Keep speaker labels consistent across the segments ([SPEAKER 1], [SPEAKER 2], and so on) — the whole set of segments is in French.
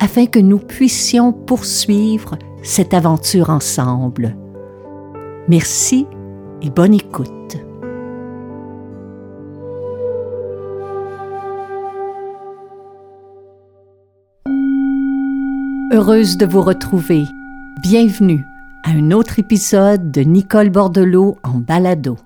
[SPEAKER 1] afin que nous puissions poursuivre cette aventure ensemble. Merci et bonne écoute. Heureuse de vous retrouver. Bienvenue à un autre épisode de Nicole Bordelot en balado.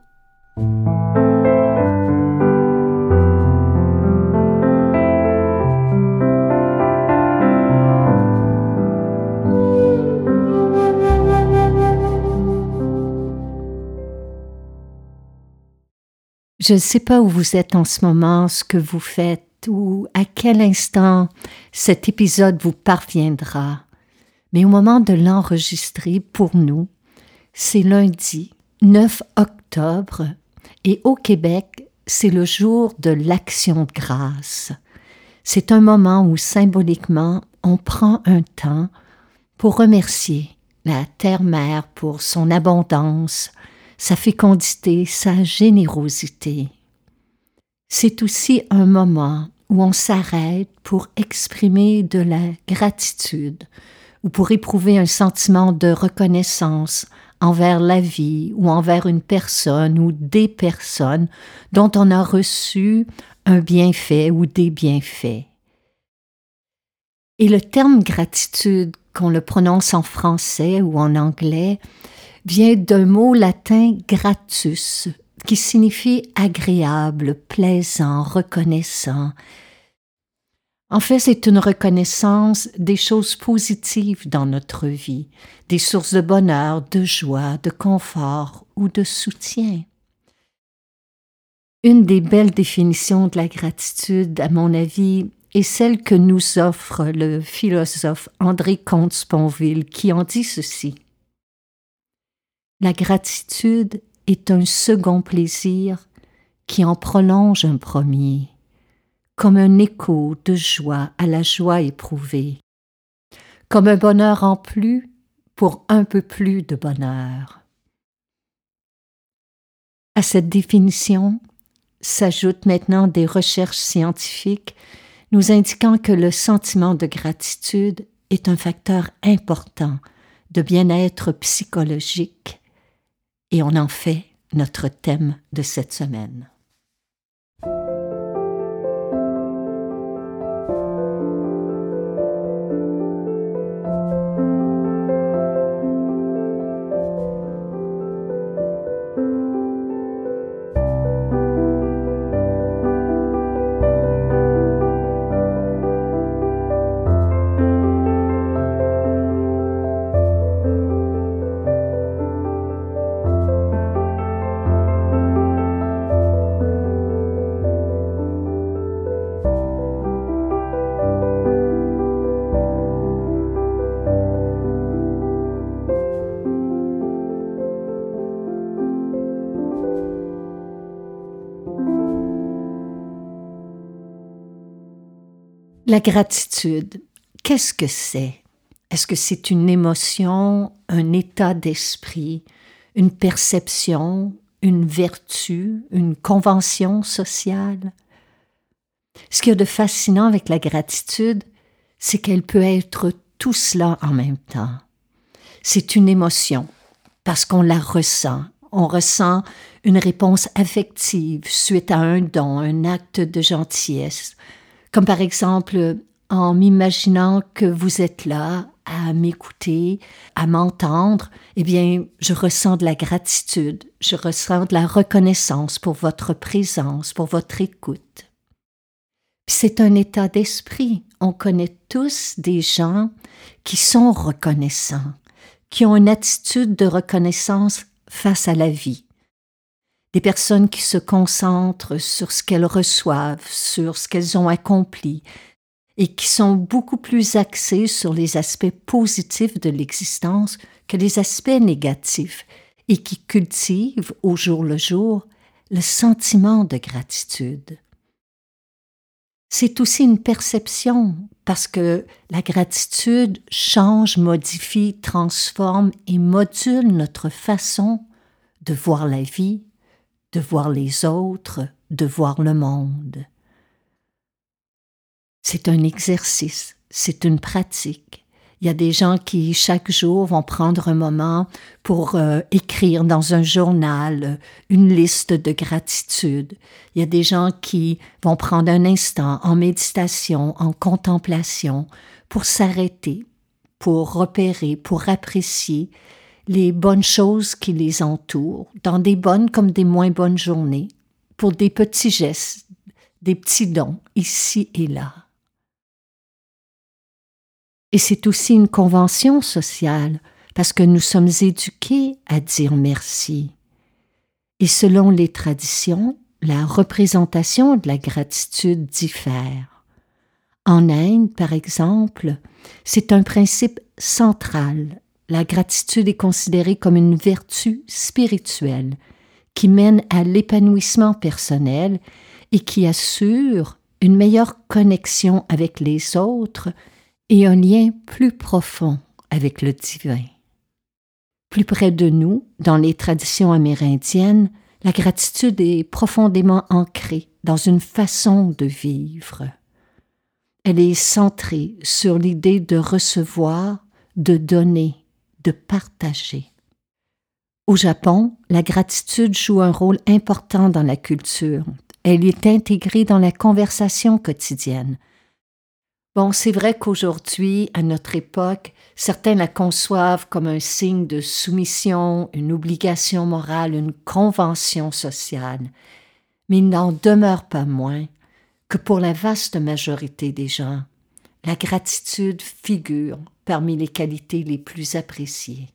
[SPEAKER 1] Je ne sais pas où vous êtes en ce moment, ce que vous faites ou à quel instant cet épisode vous parviendra. Mais au moment de l'enregistrer pour nous, c'est lundi 9 octobre et au Québec, c'est le jour de l'action de grâce. C'est un moment où symboliquement on prend un temps pour remercier la Terre-Mère pour son abondance, sa fécondité, sa générosité. C'est aussi un moment où on s'arrête pour exprimer de la gratitude ou pour éprouver un sentiment de reconnaissance envers la vie ou envers une personne ou des personnes dont on a reçu un bienfait ou des bienfaits. Et le terme gratitude, qu'on le prononce en français ou en anglais, vient d'un mot latin gratus, qui signifie agréable, plaisant, reconnaissant. En fait, c'est une reconnaissance des choses positives dans notre vie, des sources de bonheur, de joie, de confort ou de soutien. Une des belles définitions de la gratitude, à mon avis, est celle que nous offre le philosophe André Comte-Sponville, qui en dit ceci. La gratitude est un second plaisir qui en prolonge un premier, comme un écho de joie à la joie éprouvée, comme un bonheur en plus pour un peu plus de bonheur. À cette définition s'ajoutent maintenant des recherches scientifiques nous indiquant que le sentiment de gratitude est un facteur important de bien-être psychologique et on en fait notre thème de cette semaine. La gratitude, qu'est-ce que c'est? Est-ce que c'est une émotion, un état d'esprit, une perception, une vertu, une convention sociale? Ce qu'il y a de fascinant avec la gratitude, c'est qu'elle peut être tout cela en même temps. C'est une émotion, parce qu'on la ressent. On ressent une réponse affective suite à un don, un acte de gentillesse, comme par exemple en m'imaginant que vous êtes là à m'écouter, à m'entendre, eh bien, je ressens de la gratitude, je ressens de la reconnaissance pour votre présence, pour votre écoute. c'est un état d'esprit. On connaît tous des gens qui sont reconnaissants, qui ont une attitude de reconnaissance face à la vie des personnes qui se concentrent sur ce qu'elles reçoivent, sur ce qu'elles ont accompli, et qui sont beaucoup plus axés sur les aspects positifs de l'existence que les aspects négatifs et qui cultivent au jour le jour le sentiment de gratitude. C'est aussi une perception parce que la gratitude change, modifie, transforme et module notre façon de voir la vie, de voir les autres, de voir le monde. C'est un exercice, c'est une pratique. Il y a des gens qui chaque jour vont prendre un moment pour euh, écrire dans un journal euh, une liste de gratitude. Il y a des gens qui vont prendre un instant en méditation, en contemplation, pour s'arrêter, pour repérer, pour apprécier les bonnes choses qui les entourent, dans des bonnes comme des moins bonnes journées, pour des petits gestes, des petits dons ici et là. Et c'est aussi une convention sociale, parce que nous sommes éduqués à dire merci. Et selon les traditions, la représentation de la gratitude diffère. En Inde, par exemple, c'est un principe central. La gratitude est considérée comme une vertu spirituelle qui mène à l'épanouissement personnel et qui assure une meilleure connexion avec les autres et un lien plus profond avec le divin. Plus près de nous, dans les traditions amérindiennes, la gratitude est profondément ancrée dans une façon de vivre. Elle est centrée sur l'idée de recevoir, de donner, de partager. Au Japon, la gratitude joue un rôle important dans la culture. Elle est intégrée dans la conversation quotidienne, Bon, c'est vrai qu'aujourd'hui, à notre époque, certains la conçoivent comme un signe de soumission, une obligation morale, une convention sociale, mais il n'en demeure pas moins que pour la vaste majorité des gens, la gratitude figure parmi les qualités les plus appréciées.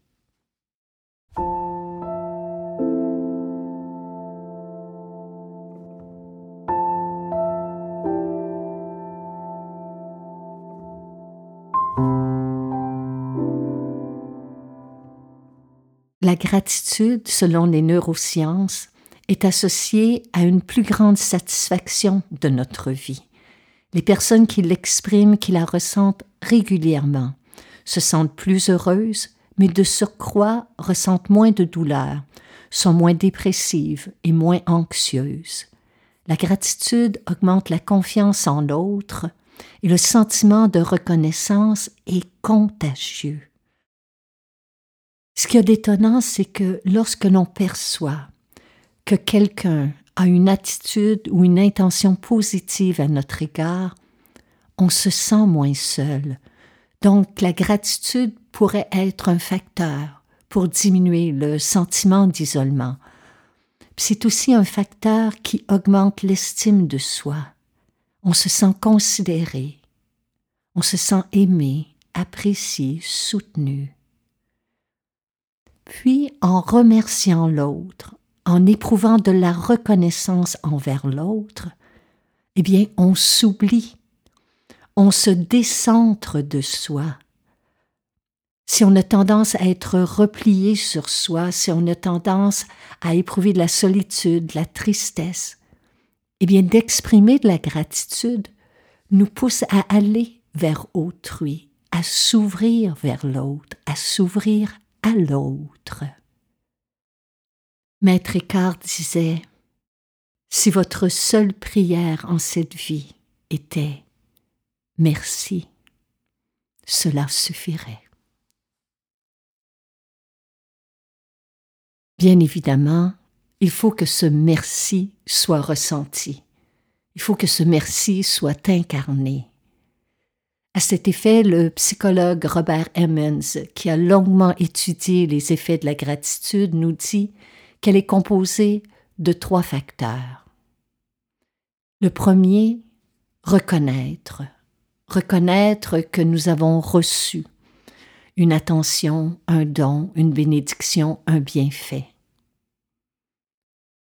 [SPEAKER 1] La gratitude, selon les neurosciences, est associée à une plus grande satisfaction de notre vie. Les personnes qui l'expriment, qui la ressentent régulièrement, se sentent plus heureuses, mais de surcroît ressentent moins de douleur, sont moins dépressives et moins anxieuses. La gratitude augmente la confiance en l'autre et le sentiment de reconnaissance est contagieux. Ce qui est d'étonnant, c'est que lorsque l'on perçoit que quelqu'un a une attitude ou une intention positive à notre égard, on se sent moins seul. Donc la gratitude pourrait être un facteur pour diminuer le sentiment d'isolement. C'est aussi un facteur qui augmente l'estime de soi. On se sent considéré, on se sent aimé, apprécié, soutenu. Puis, en remerciant l'autre, en éprouvant de la reconnaissance envers l'autre, eh bien, on s'oublie, on se décentre de soi. Si on a tendance à être replié sur soi, si on a tendance à éprouver de la solitude, de la tristesse, eh bien, d'exprimer de la gratitude nous pousse à aller vers autrui, à s'ouvrir vers l'autre, à s'ouvrir à l'autre. Maître Eckhart disait Si votre seule prière en cette vie était Merci, cela suffirait. Bien évidemment, il faut que ce merci soit ressenti. Il faut que ce merci soit incarné. À cet effet, le psychologue Robert Emmons, qui a longuement étudié les effets de la gratitude, nous dit qu'elle est composée de trois facteurs. Le premier, reconnaître. Reconnaître que nous avons reçu une attention, un don, une bénédiction, un bienfait.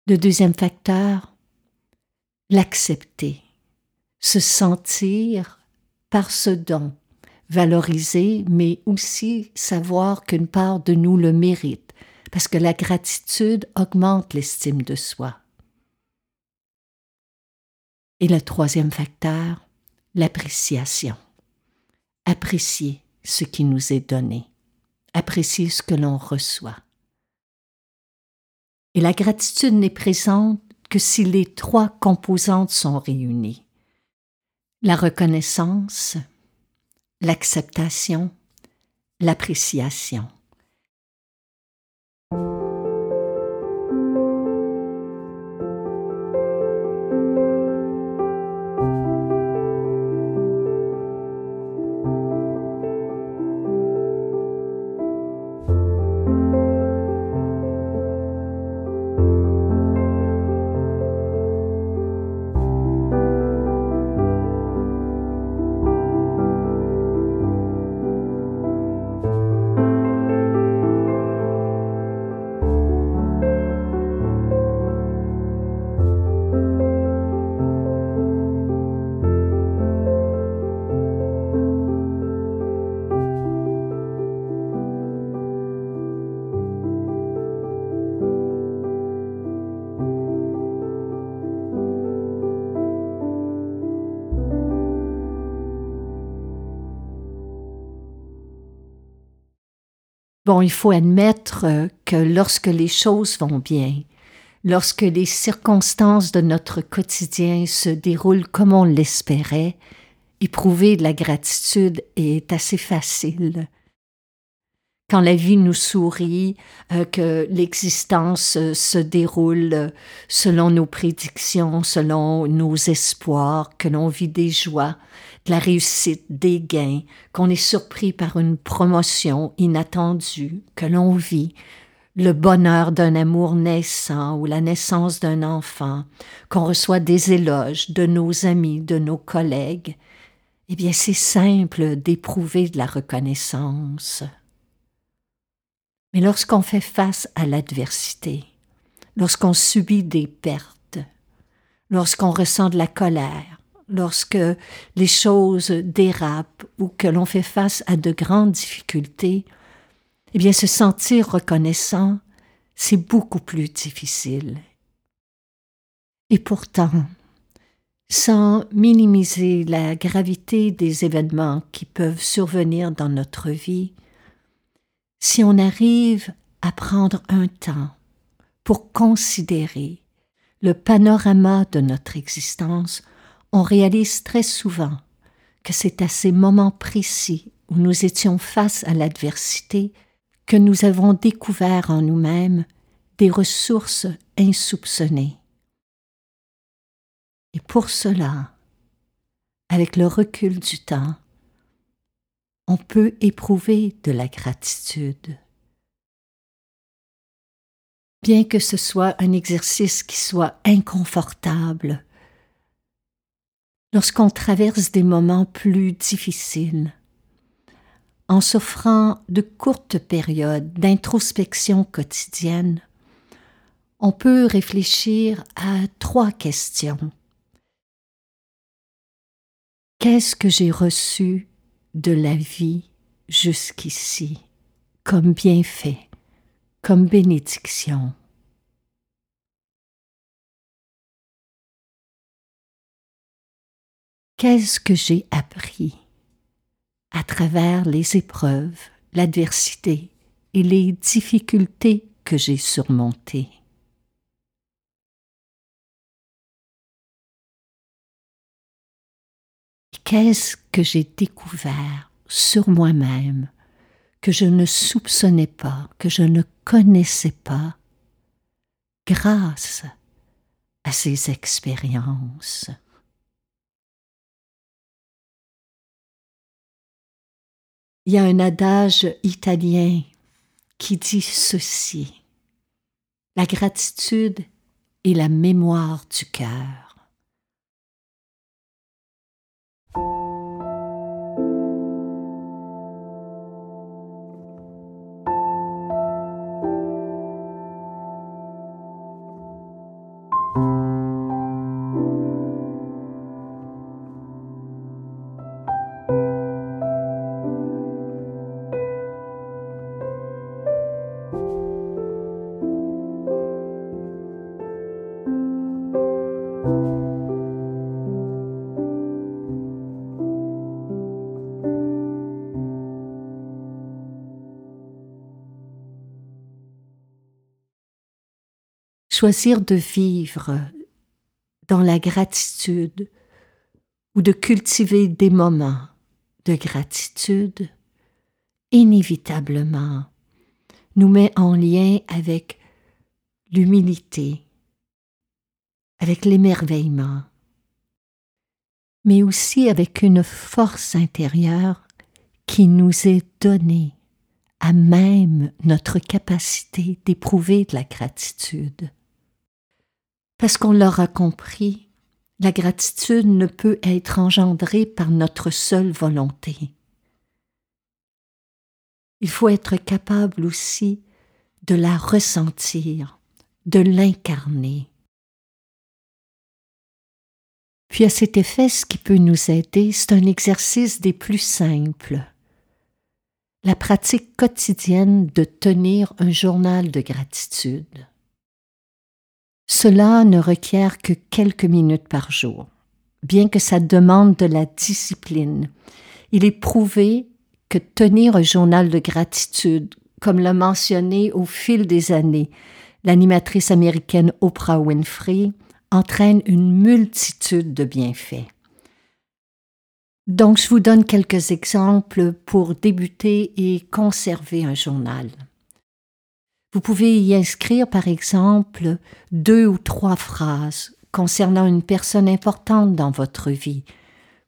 [SPEAKER 1] Le deuxième facteur, l'accepter, se sentir par ce don, valoriser, mais aussi savoir qu'une part de nous le mérite, parce que la gratitude augmente l'estime de soi. Et le troisième facteur, l'appréciation. Apprécier ce qui nous est donné, apprécier ce que l'on reçoit. Et la gratitude n'est présente que si les trois composantes sont réunies. La reconnaissance, l'acceptation, l'appréciation. Bon, il faut admettre euh, que lorsque les choses vont bien, lorsque les circonstances de notre quotidien se déroulent comme on l'espérait, éprouver de la gratitude est assez facile quand la vie nous sourit, euh, que l'existence euh, se déroule euh, selon nos prédictions, selon nos espoirs, que l'on vit des joies, de la réussite, des gains, qu'on est surpris par une promotion inattendue, que l'on vit, le bonheur d'un amour naissant ou la naissance d'un enfant, qu'on reçoit des éloges de nos amis, de nos collègues, eh bien c'est simple d'éprouver de la reconnaissance. Mais lorsqu'on fait face à l'adversité, lorsqu'on subit des pertes, lorsqu'on ressent de la colère, lorsque les choses dérapent ou que l'on fait face à de grandes difficultés, eh bien se sentir reconnaissant, c'est beaucoup plus difficile. Et pourtant, sans minimiser la gravité des événements qui peuvent survenir dans notre vie, si on arrive à prendre un temps pour considérer le panorama de notre existence, on réalise très souvent que c'est à ces moments précis où nous étions face à l'adversité que nous avons découvert en nous-mêmes des ressources insoupçonnées. Et pour cela, avec le recul du temps, on peut éprouver de la gratitude. Bien que ce soit un exercice qui soit inconfortable, lorsqu'on traverse des moments plus difficiles, en s'offrant de courtes périodes d'introspection quotidienne, on peut réfléchir à trois questions. Qu'est-ce que j'ai reçu de la vie jusqu'ici comme bienfait, comme bénédiction. Qu'est-ce que j'ai appris à travers les épreuves, l'adversité et les difficultés que j'ai surmontées? Qu'est-ce que j'ai découvert sur moi-même que je ne soupçonnais pas, que je ne connaissais pas, grâce à ces expériences. Il y a un adage italien qui dit ceci. La gratitude est la mémoire du cœur. Choisir de vivre dans la gratitude ou de cultiver des moments de gratitude, inévitablement nous met en lien avec l'humilité, avec l'émerveillement, mais aussi avec une force intérieure qui nous est donnée à même notre capacité d'éprouver de la gratitude. Parce qu'on l'aura compris, la gratitude ne peut être engendrée par notre seule volonté. Il faut être capable aussi de la ressentir, de l'incarner. Puis à cet effet, ce qui peut nous aider, c'est un exercice des plus simples. La pratique quotidienne de tenir un journal de gratitude. Cela ne requiert que quelques minutes par jour. Bien que ça demande de la discipline, il est prouvé que tenir un journal de gratitude, comme l'a mentionné au fil des années l'animatrice américaine Oprah Winfrey, entraîne une multitude de bienfaits. Donc, je vous donne quelques exemples pour débuter et conserver un journal. Vous pouvez y inscrire, par exemple, deux ou trois phrases concernant une personne importante dans votre vie,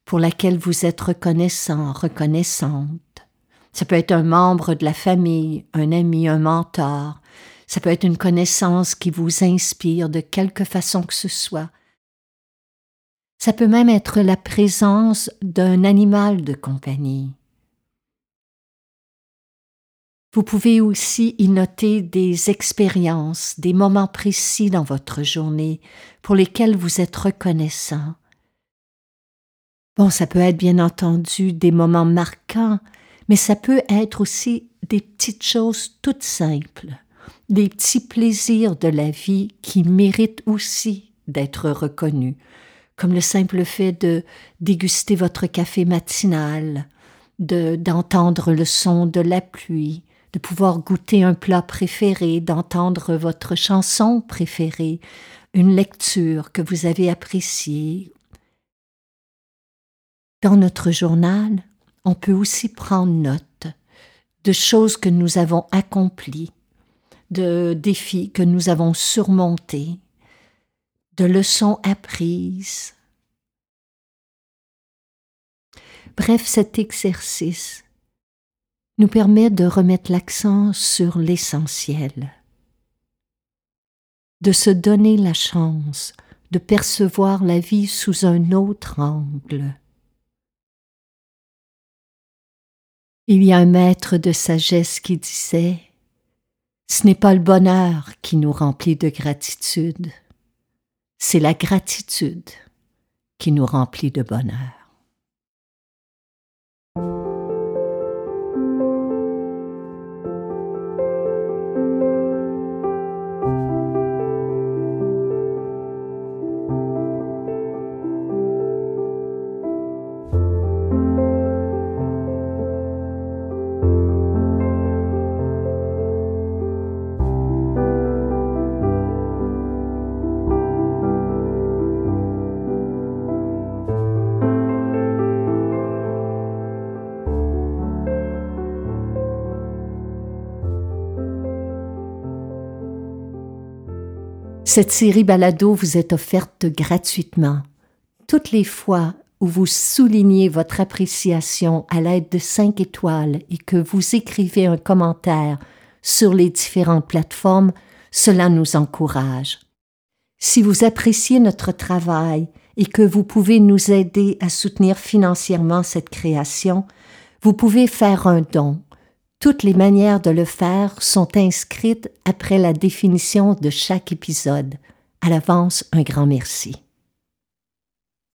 [SPEAKER 1] pour laquelle vous êtes reconnaissant, reconnaissante. Ça peut être un membre de la famille, un ami, un mentor, ça peut être une connaissance qui vous inspire de quelque façon que ce soit. Ça peut même être la présence d'un animal de compagnie. Vous pouvez aussi y noter des expériences, des moments précis dans votre journée pour lesquels vous êtes reconnaissant. Bon, ça peut être bien entendu des moments marquants, mais ça peut être aussi des petites choses toutes simples des petits plaisirs de la vie qui méritent aussi d'être reconnus, comme le simple fait de déguster votre café matinal, de d'entendre le son de la pluie, de pouvoir goûter un plat préféré, d'entendre votre chanson préférée, une lecture que vous avez appréciée. Dans notre journal, on peut aussi prendre note de choses que nous avons accomplies, de défis que nous avons surmontés, de leçons apprises. Bref, cet exercice nous permet de remettre l'accent sur l'essentiel, de se donner la chance de percevoir la vie sous un autre angle. Il y a un maître de sagesse qui disait ce n'est pas le bonheur qui nous remplit de gratitude, c'est la gratitude qui nous remplit de bonheur. Cette série balado vous est offerte gratuitement. Toutes les fois où vous soulignez votre appréciation à l'aide de cinq étoiles et que vous écrivez un commentaire sur les différentes plateformes, cela nous encourage. Si vous appréciez notre travail et que vous pouvez nous aider à soutenir financièrement cette création, vous pouvez faire un don toutes les manières de le faire sont inscrites après la définition de chaque épisode. À l'avance, un grand merci.